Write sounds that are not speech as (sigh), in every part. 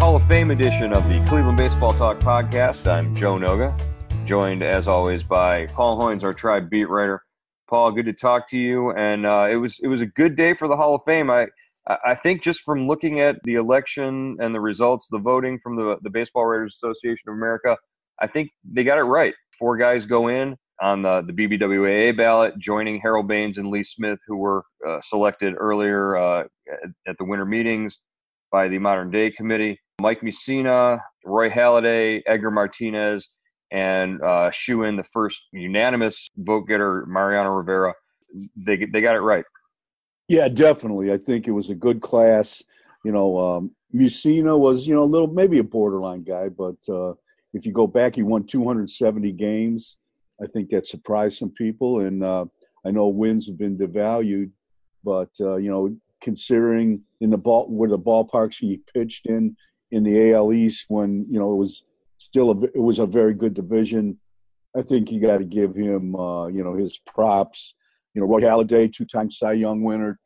Hall of Fame edition of the Cleveland Baseball Talk podcast. I'm Joe Noga, joined as always by Paul Hoynes, our tribe beat writer. Paul, good to talk to you. And uh, it was it was a good day for the Hall of Fame. I I think just from looking at the election and the results, the voting from the the Baseball Writers Association of America, I think they got it right. Four guys go in on the, the BBWAA ballot, joining Harold Baines and Lee Smith, who were uh, selected earlier uh, at, at the winter meetings by the Modern Day Committee. Mike Mussina, Roy Halladay, Edgar Martinez, and uh, shoe in the first unanimous vote getter, Mariano Rivera. They they got it right. Yeah, definitely. I think it was a good class. You know, um, Mussina was you know a little maybe a borderline guy, but uh, if you go back, he won 270 games. I think that surprised some people, and uh, I know wins have been devalued, but uh, you know, considering in the ball where the ballparks he pitched in in the AL East when you know it was still a it was a very good division. I think you got to give him uh, you know his props. You know, Roy Halladay, two-time Cy Young winner,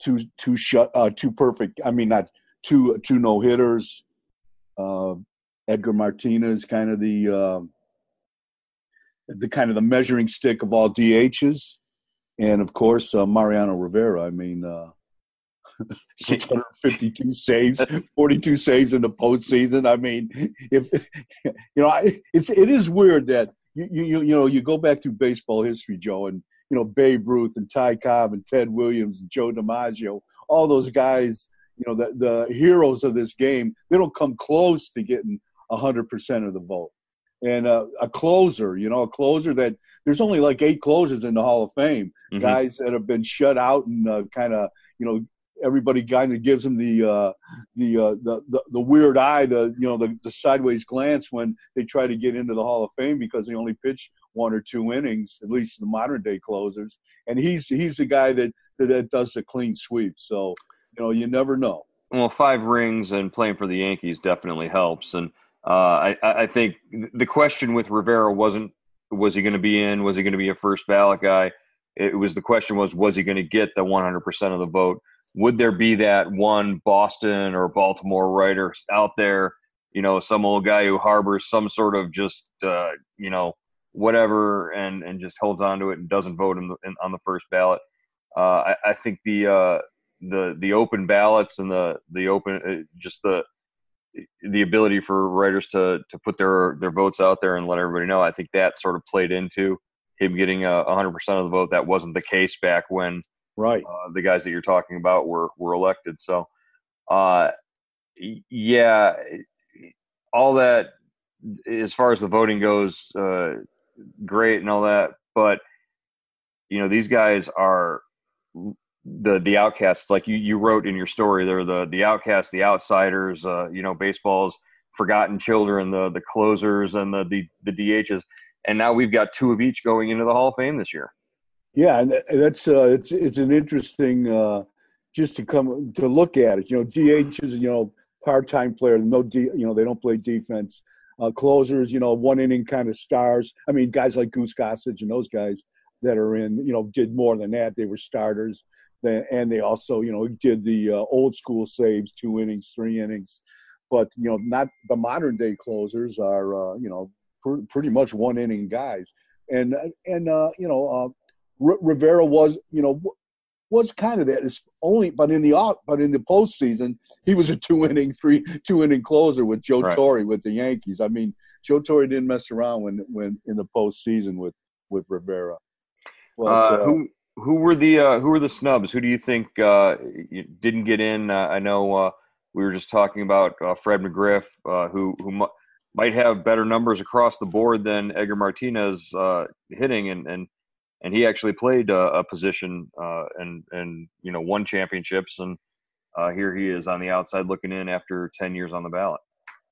two two shut uh, two perfect. I mean, not two two no hitters. Uh, Edgar Martinez, kind of the uh, the kind of the measuring stick of all DHs, and of course uh, Mariano Rivera. I mean, uh, (laughs) 652 saves, 42 saves in the postseason. I mean, if you know, it's it is weird that you you you know you go back to baseball history, Joe, and you know Babe Ruth and Ty Cobb and Ted Williams and Joe DiMaggio, all those guys. You know, the the heroes of this game. They don't come close to getting hundred percent of the vote. And uh, a closer, you know, a closer that there's only like eight closers in the Hall of Fame, mm-hmm. guys that have been shut out and uh, kind of, you know, everybody kind of gives him the uh, the, uh, the, the the weird eye, the you know the, the sideways glance when they try to get into the Hall of Fame because they only pitch one or two innings, at least the modern day closers. And he's he's the guy that that, does the clean sweep. So you know you never know. Well, five rings and playing for the Yankees definitely helps. And uh, I, I think the question with Rivera wasn't was he going to be in, was he going to be a first ballot guy. It was the question was was he going to get the 100% of the vote? Would there be that one Boston or Baltimore writer out there, you know, some old guy who harbors some sort of just uh, you know whatever and and just holds on to it and doesn't vote in the, in, on the first ballot? Uh, I, I, think the uh, the the open ballots and the the open uh, just the the ability for writers to to put their their votes out there and let everybody know. I think that sort of played into him getting a hundred percent of the vote. That wasn't the case back when right uh, the guys that you're talking about were were elected. So, uh, yeah, all that as far as the voting goes, uh, great and all that, but you know these guys are the the outcasts like you you wrote in your story they're the the outcasts the outsiders uh you know baseball's forgotten children the the closers and the the, the dhs and now we've got two of each going into the hall of fame this year yeah and that's uh it's it's an interesting uh just to come to look at it. You know dhs you know part-time player no d you know they don't play defense. Uh closers you know one inning kind of stars. I mean guys like goose gossage and those guys that are in you know did more than that. They were starters. And they also you know did the uh, old school saves, two innings, three innings, but you know not the modern day closers are uh, you know pr- pretty much one inning guys, and and uh, you know uh, R- Rivera was you know was kind of that. It's only, but in the off, but in the postseason, he was a two inning, three two inning closer with Joe right. Torre with the Yankees. I mean, Joe Torre didn't mess around when when in the postseason with with Rivera. Well, uh, uh, who who were the uh, who were the snubs? Who do you think uh, didn't get in? Uh, I know uh, we were just talking about uh, Fred McGriff, uh, who who might have better numbers across the board than Edgar Martinez uh, hitting, and and and he actually played a, a position uh, and and you know won championships, and uh, here he is on the outside looking in after ten years on the ballot.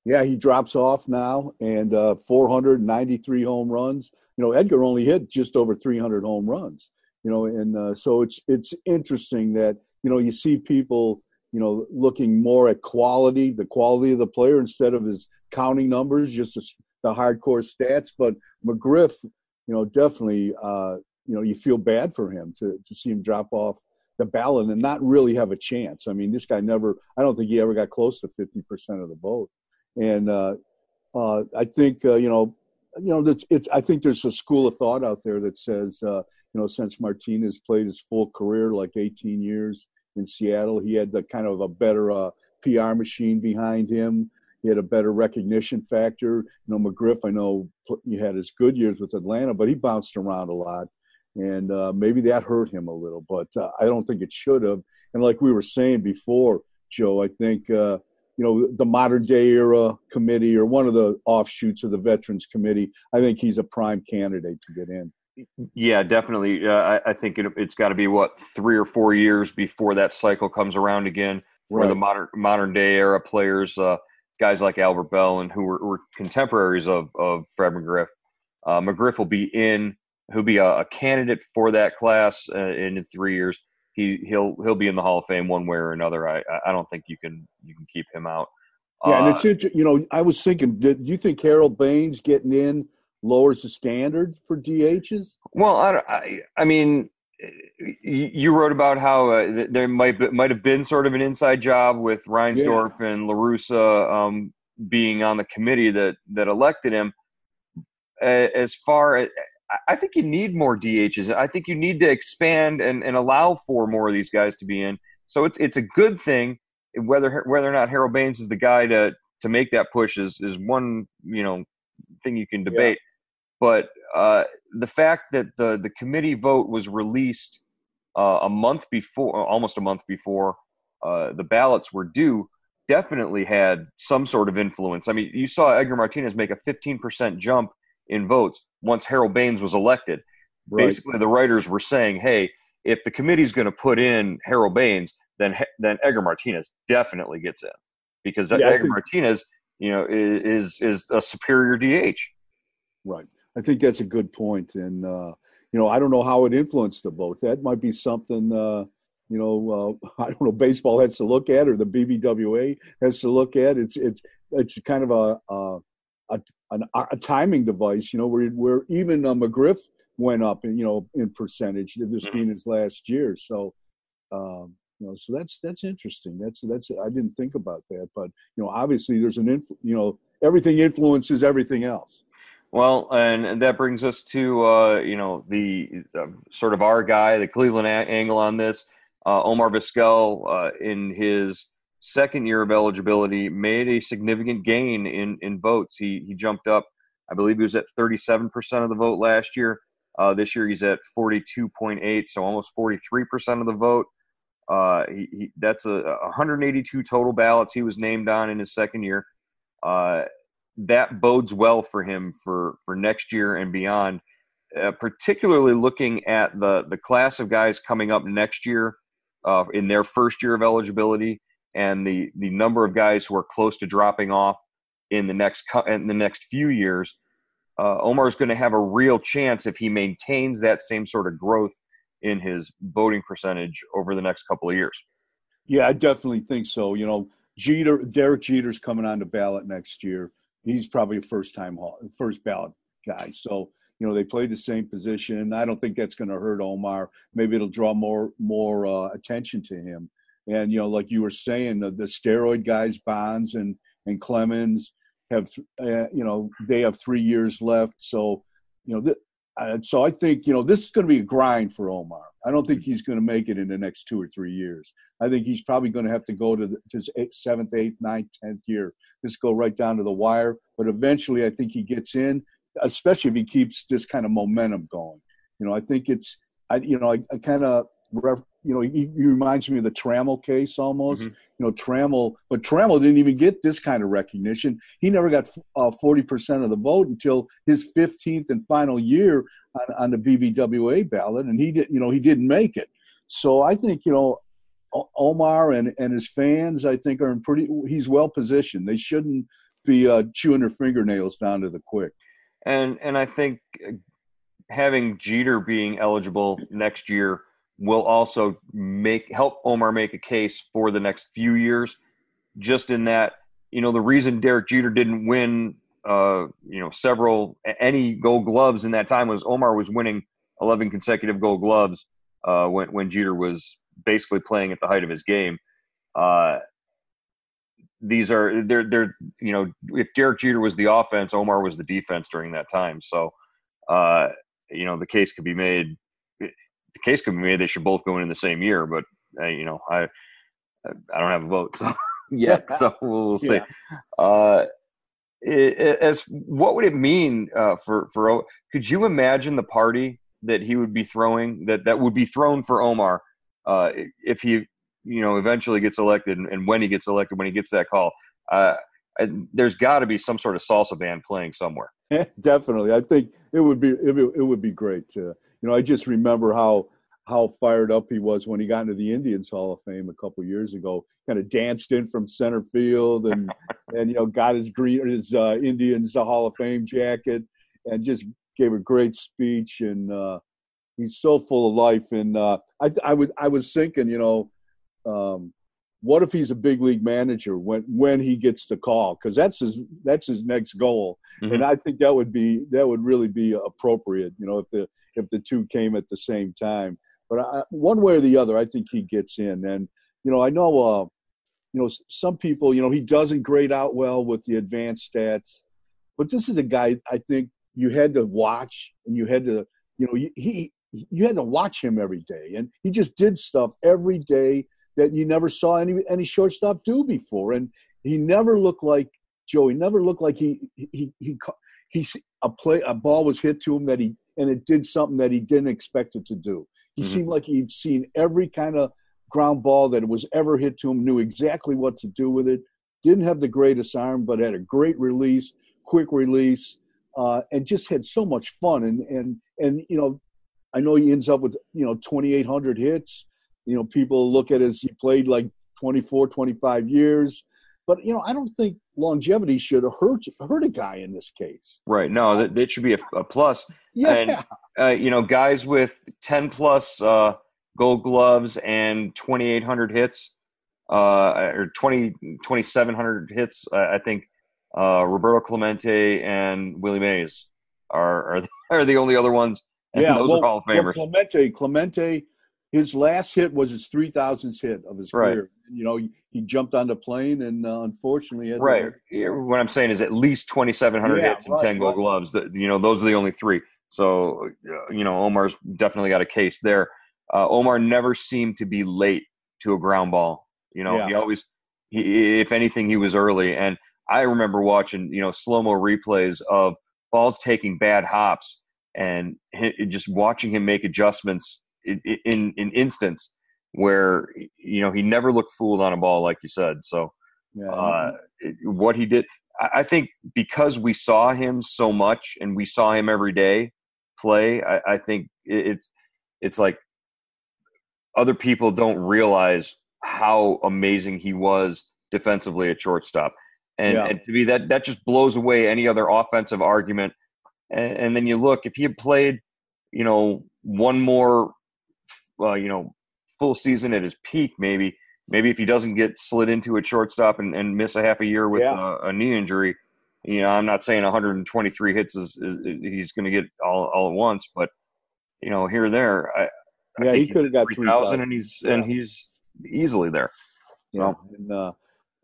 Yeah, he drops off now, and uh, 493 home runs. You know, Edgar only hit just over 300 home runs. You know, and uh, so it's it's interesting that you know you see people you know looking more at quality, the quality of the player instead of his counting numbers, just the hardcore stats. But McGriff, you know, definitely, uh, you know, you feel bad for him to to see him drop off the ballot and not really have a chance. I mean, this guy never. I don't think he ever got close to fifty percent of the vote. And uh, uh, I think uh, you know, you know, it's, it's. I think there's a school of thought out there that says, uh, you know, since Martinez played his full career, like 18 years in Seattle, he had the kind of a better uh, PR machine behind him. He had a better recognition factor. You know, McGriff, I know he had his good years with Atlanta, but he bounced around a lot, and uh, maybe that hurt him a little. But uh, I don't think it should have. And like we were saying before, Joe, I think uh, you know the modern day era committee or one of the offshoots of the Veterans Committee. I think he's a prime candidate to get in. Yeah, definitely. Uh, I, I, think it, has got to be what three or four years before that cycle comes around again, where the modern modern day era players, uh, guys like Albert Belle and who were, were contemporaries of of Fred McGriff, uh, McGriff will be in. He'll be a, a candidate for that class uh, in three years. He he'll he'll be in the Hall of Fame one way or another. I I don't think you can you can keep him out. Yeah, and it's uh, you know I was thinking, do you think Harold Baines getting in? lowers the standard for DHs? Well, I, I, I mean, you wrote about how uh, there might be, might have been sort of an inside job with Reinsdorf yeah. and La Russa um, being on the committee that that elected him. As far as I think you need more DHs. I think you need to expand and, and allow for more of these guys to be in. So it's it's a good thing. Whether whether or not Harold Baines is the guy to to make that push is is one you know thing you can debate. But uh, the fact that the the committee vote was released uh, a month before, almost a month before uh, the ballots were due, definitely had some sort of influence. I mean, you saw Edgar Martinez make a 15% jump in votes once Harold Baines was elected. Right. Basically, the writers were saying, "Hey, if the committee's going to put in Harold Baines, then then Edgar Martinez definitely gets in because yeah, Edgar think- Martinez, you know, is is a superior DH." Right. I think that's a good point, and uh, you know, I don't know how it influenced the vote. That might be something. Uh, you know, uh, (laughs) I don't know. Baseball has to look at, or the BBWA has to look at. It's it's it's kind of a a, a, a timing device. You know, where where even uh, McGriff went up, in, you know, in percentage. This being his last year, so. Um, you know, so that's that's interesting. That's that's I didn't think about that, but you know, obviously there's an inf- you know everything influences everything else. Well, and, and that brings us to uh, you know the uh, sort of our guy, the Cleveland a- angle on this. Uh, Omar Vizquel, uh, in his second year of eligibility, made a significant gain in in votes. He he jumped up. I believe he was at 37% of the vote last year. Uh, this year he's at 42.8, so almost 43% of the vote. Uh, he, he, that's a, a 182 total ballots he was named on in his second year. Uh, that bodes well for him for for next year and beyond. Uh, particularly looking at the the class of guys coming up next year uh, in their first year of eligibility, and the the number of guys who are close to dropping off in the next in the next few years. Uh, Omar is going to have a real chance if he maintains that same sort of growth in his voting percentage over the next couple of years. Yeah, I definitely think so. You know, Jeter, Derek Jeter's coming on the ballot next year he's probably a first time first ballot guy. So you know they played the same position. And I don't think that's going to hurt Omar. Maybe it'll draw more more uh, attention to him. And you know, like you were saying, the, the steroid guys, Bonds and and Clemens have uh, you know they have three years left. So you know, th- uh, so I think you know this is going to be a grind for Omar. I don't think he's going to make it in the next two or three years. I think he's probably going to have to go to, the, to his eighth, seventh, eighth, ninth, tenth year. Just go right down to the wire. But eventually, I think he gets in, especially if he keeps this kind of momentum going. You know, I think it's, I you know, I, I kind of you know, he, he, reminds me of the Trammell case almost. Mm-hmm. You know, Trammell, but Trammell didn't even get this kind of recognition. He never got uh, forty uh, percent of the vote until his fifteenth and final year on, on, the BBWA ballot, and he did. You know, he didn't make it. So I think you know, Omar and and his fans, I think, are in pretty. He's well positioned. They shouldn't be uh, chewing their fingernails down to the quick. And and I think uh, having Jeter being eligible next year will also make help Omar make a case for the next few years. Just in that, you know, the reason Derek Jeter didn't win, uh, you know, several any Gold Gloves in that time was Omar was winning eleven consecutive Gold Gloves uh, when when Jeter was basically playing at the height of his game. Uh, these are they're they're you know if Derek Jeter was the offense, Omar was the defense during that time. So uh, you know the case could be made the case could be made they should both go in, in the same year, but uh, you know, I I don't have a vote (laughs) so yet, (laughs) so we'll, see. Yeah. Uh, it, it, as what would it mean uh, for for could you imagine the party that he would be throwing that that would be thrown for Omar uh, if he you know eventually gets elected and, and, when he gets elected when he gets that call uh, there's got to be some sort of salsa band playing somewhere (laughs) definitely i think it would be it, it would be great to you know, I just remember how how fired up he was when he got into the Indians Hall of Fame a couple years ago. Kind of danced in from center field and (laughs) and you know got his green his uh, Indians Hall of Fame jacket and just gave a great speech and uh, he's so full of life. And uh, I I would I was thinking, you know. Um, what if he's a big league manager when when he gets the call because that's his that's his next goal mm-hmm. and i think that would be that would really be appropriate you know if the if the two came at the same time. But I, one way or the other, I think he gets in. And you know, I know, uh, you know, some people, you know, he doesn't grade out well with the advanced stats, but this is a guy I think you had to watch and you had to, you know, he you had to watch him every day, and he just did stuff every day that you never saw any any shortstop do before, and he never looked like Joe. He never looked like he he he he, he a play a ball was hit to him that he and it did something that he didn't expect it to do. He mm-hmm. seemed like he'd seen every kind of ground ball that was ever hit to him, knew exactly what to do with it. Didn't have the greatest arm, but had a great release, quick release, uh, and just had so much fun. And and and you know, I know he ends up with you know 2,800 hits. You know, people look at as he played like 24, 25 years. But you know, I don't think longevity should hurt hurt a guy in this case. Right. No, that, that should be a, a plus. Yeah. And, uh, you know, guys with ten plus uh, Gold Gloves and twenty eight hundred hits, uh, or 20, 2,700 hits. I think uh, Roberto Clemente and Willie Mays are are the, (laughs) are the only other ones. Yeah, well, are Hall of Famers. Well, Clemente, Clemente his last hit was his 3000th hit of his career. right. You know, he, he, jumped on the plane and uh, unfortunately right. what I'm saying is at least 2,700 yeah, hits and right, 10 Gold right. Gloves. The, you know, those are the only three. So, uh, you know, Omar's definitely got a case there. Uh, Omar never seemed to be late to a ground ball. You know, yeah. he always, he, if anything, he was early. And I remember watching, you know, slow mo replays of balls taking bad hops and just watching him make adjustments in in, in instance where you know he never looked fooled on a ball like you said so yeah. uh, what he did I, think because we saw him so much and we saw him every day play i, I think it's it's like other people don't realize how amazing he was defensively at shortstop and, yeah. and to me that that just blows away any other offensive argument and, and then you look if he had played you know one more uh, you know, full season at his peak, maybe maybe if he doesn't get slid into a shortstop and, and miss a half a year with yeah. a, a, knee injury, you know, I'm not saying 123 hits is, is, is he's going to get all, all at once, but you know, here or there, I, yeah, I he could have got 3,000 and he's yeah. and he's easily there. Yeah, and, uh,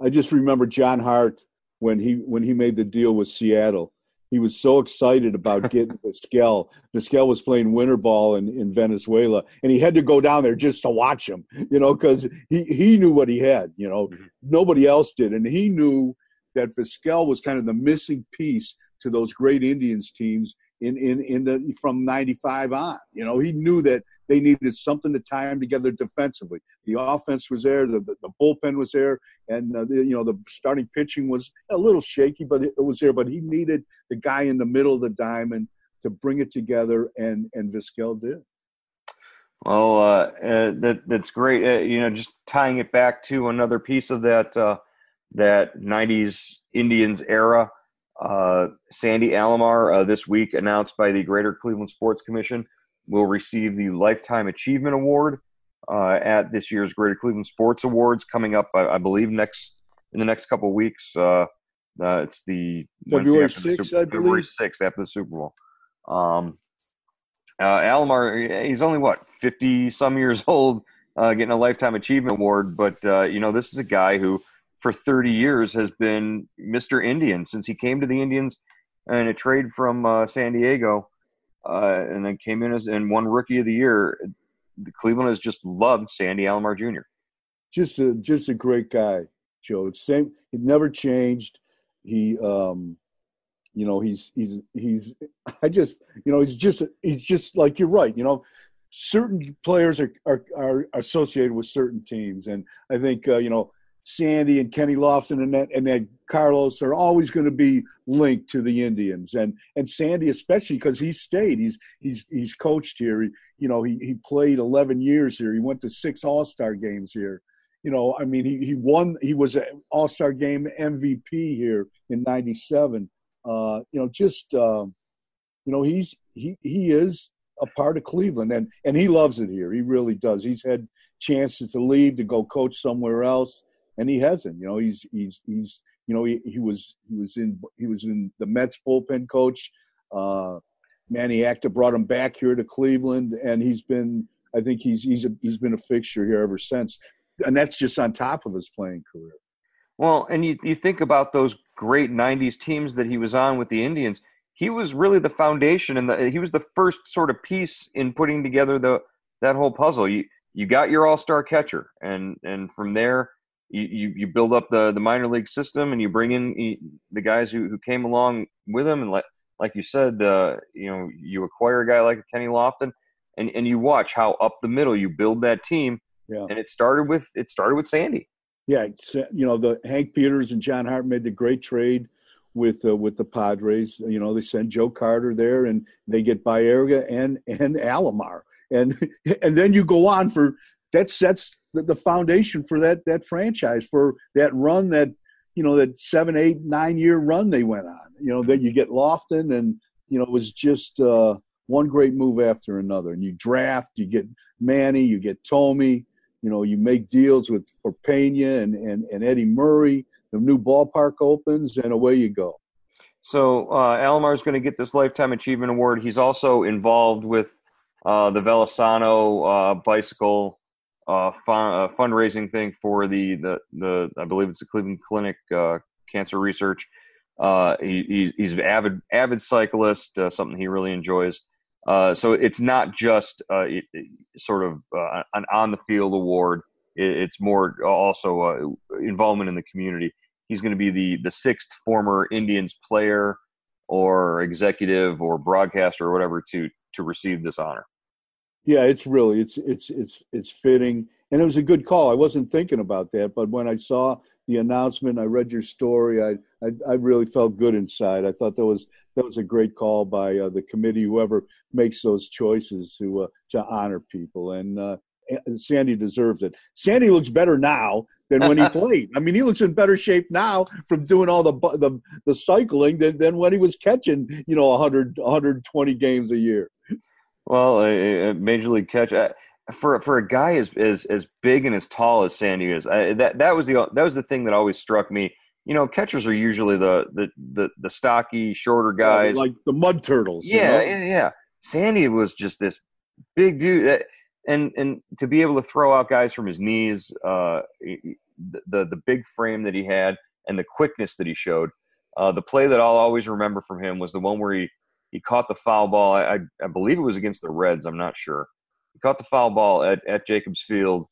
I just remember John Hart when he when he made the deal with Seattle he was so excited about (laughs) getting Vizquel. Vizquel was playing winter ball in, in Venezuela, and he had to go down there just to watch him, you know, because he, he knew what he had, you know, mm-hmm. nobody else did. And he knew that Vizquel was kind of the missing piece to those great Indians teams in in in the from '95 on. You know, he knew that they needed something to tie them together defensively. The offense was there, the the, the bullpen was there, and uh, the, you know the starting pitching was a little shaky, but it, it was there. But he needed the guy in the middle of the diamond to bring it together, and and Vizquel did. Well, uh, uh, that that's great. Uh, you know, just tying it back to another piece of that uh, that '90s Indians era. Uh, Sandy Alomar uh, this week announced by the Greater Cleveland Sports Commission will receive the Lifetime Achievement Award at this year's Greater Cleveland Sports Awards coming up, I, I believe, next in the next couple weeks. it's the February sixth, February sixth after the Super Bowl. Um, uh, Alomar, he's only what fifty some years (laughs) old, uh, getting a lifetime achievement award. But uh, you know, this is a guy who, for thirty years, has been Mister Indian since he came to the Indians in a trade from uh, San Diego, uh, and then came in as and won Rookie of the Year. Cleveland has just loved Sandy Alomar Jr. Just a just a great guy, Joe. It's Same, it never changed. He um, you know he's he's he's i just you know he's just he's just like you're right you know certain players are are, are associated with certain teams and i think uh, you know sandy and kenny lofton and that and then carlos are always going to be linked to the indians. And and sandy especially because he stayed. He's he's he's coached here. He, you know he, he played 11 years here. He went to six all-star games here. You know i mean he, he won he was an all-star game mvp here in 97 uh, you know, just uh, you know, he's he he is a part of Cleveland, and and he loves it here. He really does. He's had chances to leave to go coach somewhere else, and he hasn't. You know, he's he's he's you know he, he was he was in he was in the Mets bullpen coach. Uh, Manny Acta brought him back here to Cleveland, and he's been. I think he's he's a, he's been a fixture here ever since, and that's just on top of his playing career. Well, and you, you think about those great 90s teams that he was on with the Indians. He was really the foundation and he was the first sort of piece in putting together the that whole puzzle. You you got your all-star catcher and and from there you, you, you build up the, the minor league system and you bring in the guys who, who came along with him and like like you said uh, you know you acquire a guy like Kenny Lofton and, and you watch how up the middle you build that team yeah. and it started with it started with Sandy yeah, you know the Hank Peters and John Hart made the great trade with uh, with the Padres. You know they send Joe Carter there, and they get Baerga and and Alomar, and (laughs) and then you go on for that sets the foundation for that that franchise for that run that you know that seven, eight, nine year run they went on. You know that you get Lofton, and you know it was just uh, one great move after another. And you draft, you get Manny, you get Thome you know, you make deals with for Pena and, and, and Eddie Murray. The new ballpark opens, and away you go. So uh, Alomar is going to get this lifetime achievement award. He's also involved with uh, the VeloSano uh, bicycle uh, fun, uh, fundraising thing for the, the the I believe it's the Cleveland Clinic uh, cancer research. Uh, he, he's an avid avid cyclist, something he really enjoys. Uh, so it's not just uh, it, it, sort of uh, an on the field award. It, it's more also uh, involvement in the community. He's going to be the the sixth former Indians player or executive or broadcaster or whatever to to receive this honor. Yeah, it's really it's it's it's it's fitting, and it was a good call. I wasn't thinking about that, but when I saw the announcement, I read your story. I, I, I really felt good inside. I thought that was that was a great call by uh, the committee, whoever makes those choices to uh, to honor people. And uh, Sandy deserves it. Sandy looks better now than when he (laughs) played. I mean, he looks in better shape now from doing all the the, the cycling than, than when he was catching, you know, 100 120 games a year. Well, a, a major league catch for for a guy as as as big and as tall as Sandy is, I, that that was the that was the thing that always struck me. You know, catchers are usually the the the, the stocky, shorter guys, like the mud turtles. Yeah, yeah, yeah. Sandy was just this big dude, and and to be able to throw out guys from his knees, uh, the the big frame that he had, and the quickness that he showed. Uh, the play that I'll always remember from him was the one where he he caught the foul ball. I, I believe it was against the Reds. I'm not sure he caught the foul ball at, at Jacobs Field,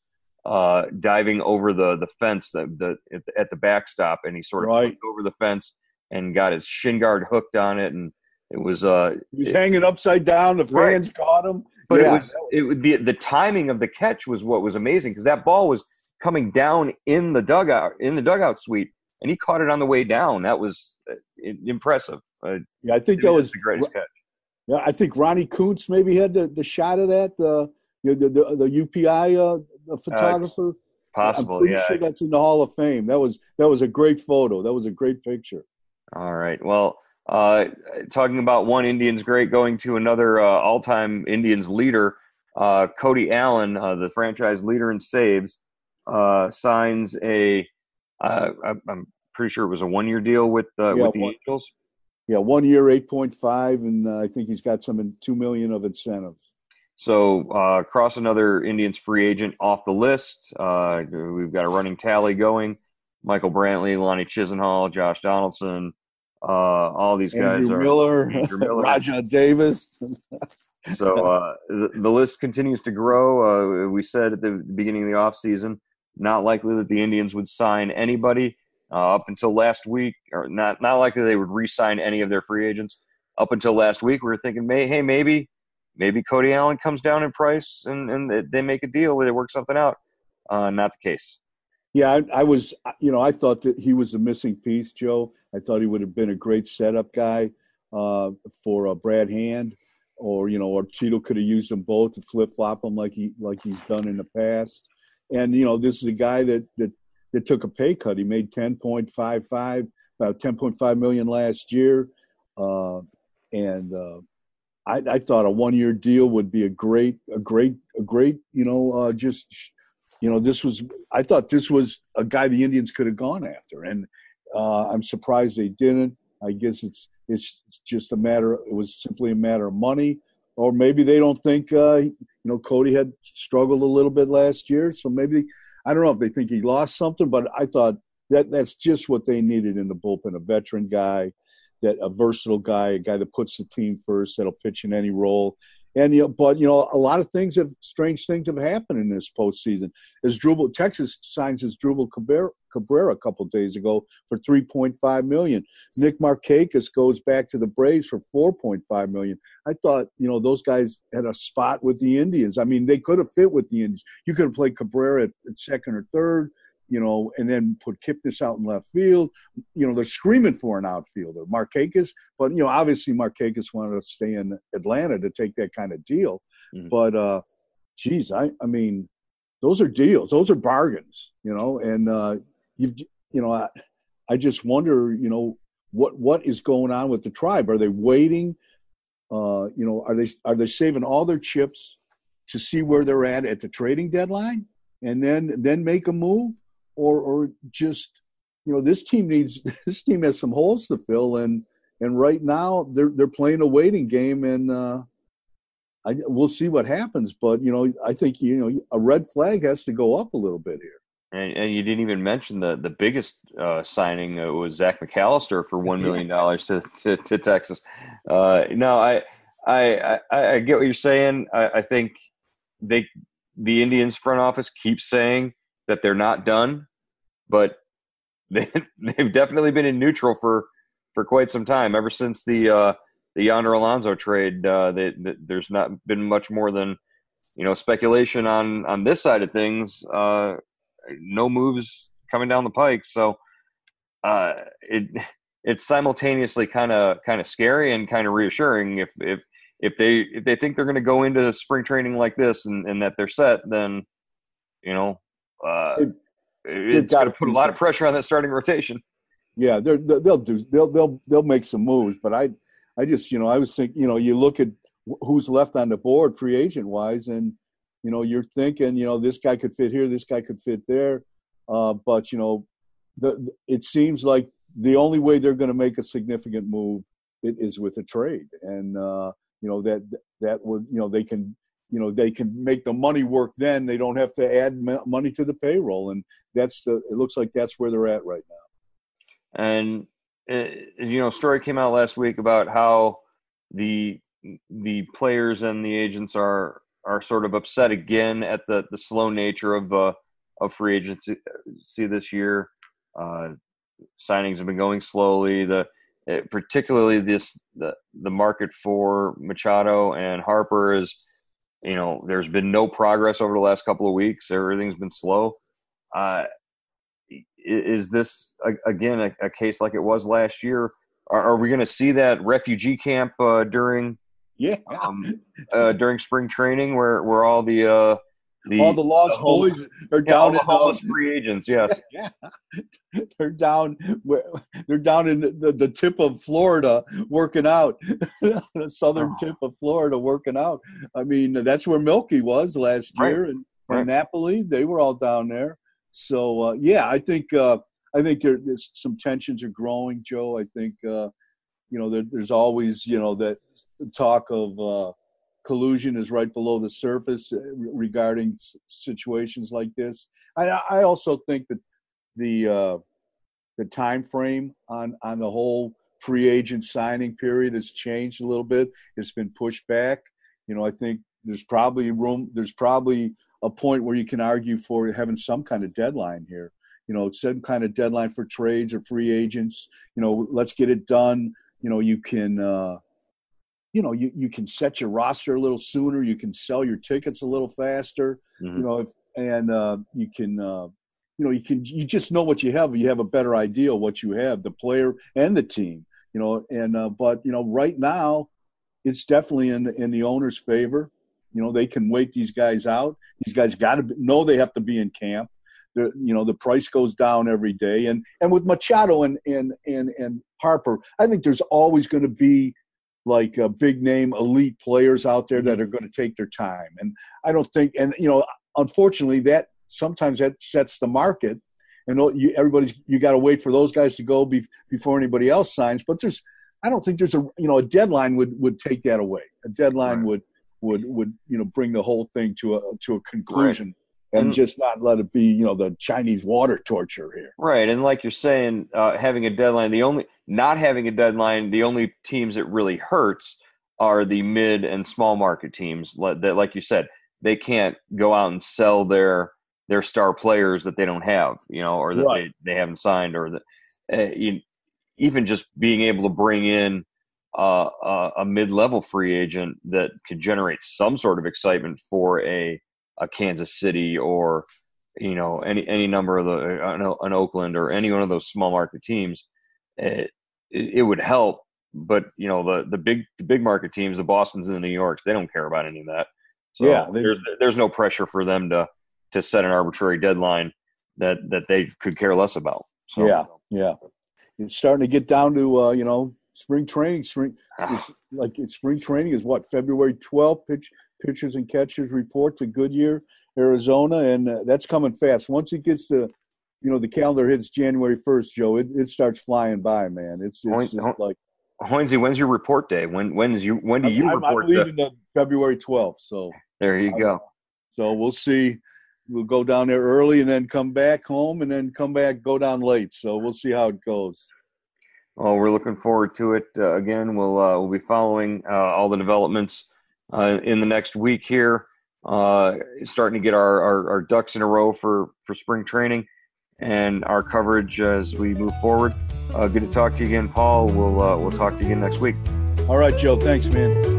uh, diving over the the fence the, the, at, the, at the backstop, and he sort of right. over the fence and got his shin guard hooked on it, and it was uh, he was it, hanging upside down. The fans right. caught him, but yeah. it was it the the timing of the catch was what was amazing because that ball was coming down in the dugout in the dugout suite, and he caught it on the way down. That was uh, impressive. Uh, yeah, I think that was the greatest catch. Yeah, I think Ronnie Kuntz maybe had the, the shot of that. The the the, the UPI uh, the photographer. Uh, possible, I'm pretty yeah. Sure that's in the Hall of Fame. That was that was a great photo. That was a great picture. All right. Well, uh, talking about one Indians great going to another uh, all-time Indians leader, uh, Cody Allen, uh, the franchise leader in saves, uh, signs a. am pretty sure it was a one-year deal with yeah, with the one, Angels. Yeah, one year, eight point five, and I think he's got some in, two million of incentives. So uh, cross another Indians free agent off the list. Uh, we've got a running tally going. Michael Brantley, Lonnie Chisenhall, Josh Donaldson, uh, all these guys Andrew are Miller, (laughs) Andrew Miller, Rajai Davis. (laughs) so uh, the, the, list continues to grow. Uh, we said at the beginning of the offseason, not likely that the Indians would sign anybody uh, up until last week, or not not likely they would re-sign any of their free agents. Up until last week, we were thinking, hey, maybe maybe Cody Allen comes down in price and, and they make a deal where they work something out. Uh, not the case. Yeah, I, I, was, you know, I thought that he was a missing piece, Joe. I thought he would have been a great setup guy uh, for uh, Brad Hand, or you know, or Tito could have used them both to flip flop them like he like he's done in the past. And you know, this is a guy that that that took a pay cut. He made ten point five five, about ten point five million last year, uh, and uh, I, I thought a one year deal would be a great, a great, a great, you know, uh, just, you know, this was, I thought this was a guy the Indians could have gone after. And uh, I'm surprised they didn't. I guess it's, it's just a matter, it was simply a matter of money. Or maybe they don't think, uh, you know, Cody had struggled a little bit last year. So maybe, I don't know if they think he lost something, but I thought that that's just what they needed in the bullpen a veteran guy that a versatile guy, a guy that puts the team first, that'll pitch in any role. And you know, but you know, a lot of things have strange things have happened in this postseason. Asdrubal Texas signs Asdrubal Cabrera, Cabrera a couple days ago for 3.5 million. Nick Markakis goes back to the Braves for 4.5 million. I thought you know those guys had a spot with the Indians. I mean, they could have fit with the Indians. You could have played Cabrera at, at second or third you know, and then put Kipnis out in left field. You know, they're screaming for an outfielder, Markakis. But you know, obviously Markakis wanted to stay in Atlanta to take that kind of deal. Mm-hmm. But uh, geez, I I mean, those are deals. Those are bargains. You know, and uh, you've you know, I I just wonder, you know, what what is going on with the tribe? Are they waiting? Uh, you know, are they are they saving all their chips to see where they're at at the trading deadline, and then then make a move? Or or just you know this team needs (laughs) this team has some holes to fill and and right now they're they're playing a waiting game and uh, I, we'll see what happens. But you know I think you know a red flag has to go up a little bit here. And, and you didn't even mention the the biggest uh, signing uh, was Zach McAllister for one million dollars to, to, to Texas. Uh, no, I, I I I get what you're saying. I, I think they the Indians front office keeps saying that they're not done, but (laughs) they they've definitely been in neutral for for quite some time. Ever since the uh, the Yonder Alonso trade, uh, they, they, there's not been much more than you know speculation on on this side of things. Uh, no moves coming down the pike, so uh, it it's simultaneously kind of kind of scary and kind of reassuring. If if if they if they think they're going to go into spring training like this and, and that they're set, then you know uh, it, it's got to put a lot of pressure on that starting rotation. Yeah, they're, they'll do they'll they'll they'll make some moves, but I I just you know I was thinking you know you look at who's left on the board free agent wise, and you know you're thinking you know this guy could fit here, this guy could fit there, uh, but you know the it seems like the only way they're going to make a significant move it is with a trade, and uh, you know that that would you know they can you know they can make the money work then. They don't have to add money to the payroll. And that's the it looks like that's where they're at right now. And uh, you know story came out last week about how the the players and the agents are are sort of upset again at the the slow nature of uh of free agency see this year. Uh signings have been going slowly. The it, particularly this the the market for Machado and Harper is, you know, there's been no progress over the last couple of weeks. Everything's been slow. Uh, is this again a, a, case like it was last year? Are, are we going to see that refugee camp uh, during yeah um, uh, during spring training where where all the uh, the, all the lost the boys are down yeah, all the in, uh, free agents. Yes, (laughs) yeah, they're down. They're down in the, the tip of Florida working out, (laughs) the southern oh. tip of Florida working out. I mean, that's where Melky was last year, right. and, right. and Napoli. They were all down there. So uh, yeah, I think uh, I think there, there's some tensions are growing, Joe. I think uh, you know there, there's always you know that talk of uh, collusion is right below the surface uh, regarding situations like this. I, I also think that the uh, the time frame on on the whole free agent signing period has changed a little bit. It's been pushed back. You know, I think there's probably room. There's probably a point where you can argue for having some kind of deadline here. You know, some kind of deadline for trades or free agents. You know, let's get it done. You know, you can. Uh, you know you, you can set your roster a little sooner you can sell your tickets a little faster mm-hmm. you know if, and uh, you can uh, you know you can you just know what you have you have a better idea of what you have the player and the team you know and uh, but you know right now it's definitely in in the owner's favor you know they can wait these guys out these guys got to know they have to be in camp the, you know the price goes down every day and and with machado and and and, and harper i think there's always going to be like uh, big name elite players out there that mm-hmm. are going to take their time. And I don't think, and you know, unfortunately, that sometimes that sets the market. And you, everybody's you got to wait for those guys to go be, before anybody else signs. But there's, I don't think there's a you know a deadline would would take that away. A deadline right. would would would you know bring the whole thing to a to a conclusion. Right and, just not let it be, you know, the Chinese water torture here. Right, and like you're saying, uh, having a deadline, the only not having a deadline, the only teams that really hurts are the mid and small market teams that, like you said, they can't go out and sell their their star players that they don't have, you know, or that right. they, they haven't signed, or that uh, you, even just being able to bring in uh, a, a mid level free agent that could generate some sort of excitement for a a Kansas City or you know any any number of the an, an Oakland or any one of those small market teams, it, it would help. But you know the the big the big market teams, the Boston's and the New Yorks, they don't care about any of that. So yeah, they, there's there's no pressure for them to to set an arbitrary deadline that that they could care less about. So, yeah, yeah, it's starting to get down to uh, you know spring training. Spring, it's like it's spring training is what February 12th. Pitch pitchers and catchers report to Goodyear, Arizona, and uh, that's coming fast. Once it gets to, you know, the calendar hits January first, Joe, it, it starts flying by, man. It's, it's Ho- like. Hoynsie, when's your report day? When when is you when do you I'm, report? I'm leaving the February 12th, so there you go. So we'll see. We'll go down there early and then come back home and then come back, go down late. So we'll see how it goes. Well, we're looking forward to it. Uh, again, we'll uh, we'll be following uh, all the developments uh, in the next week here. Uh, starting to get our, our, our, ducks in a row for, for spring training and our coverage as we move forward. Uh, good to talk to you again, Paul. We'll, uh, we'll talk to you again next week. All right, Joe. Thanks, man.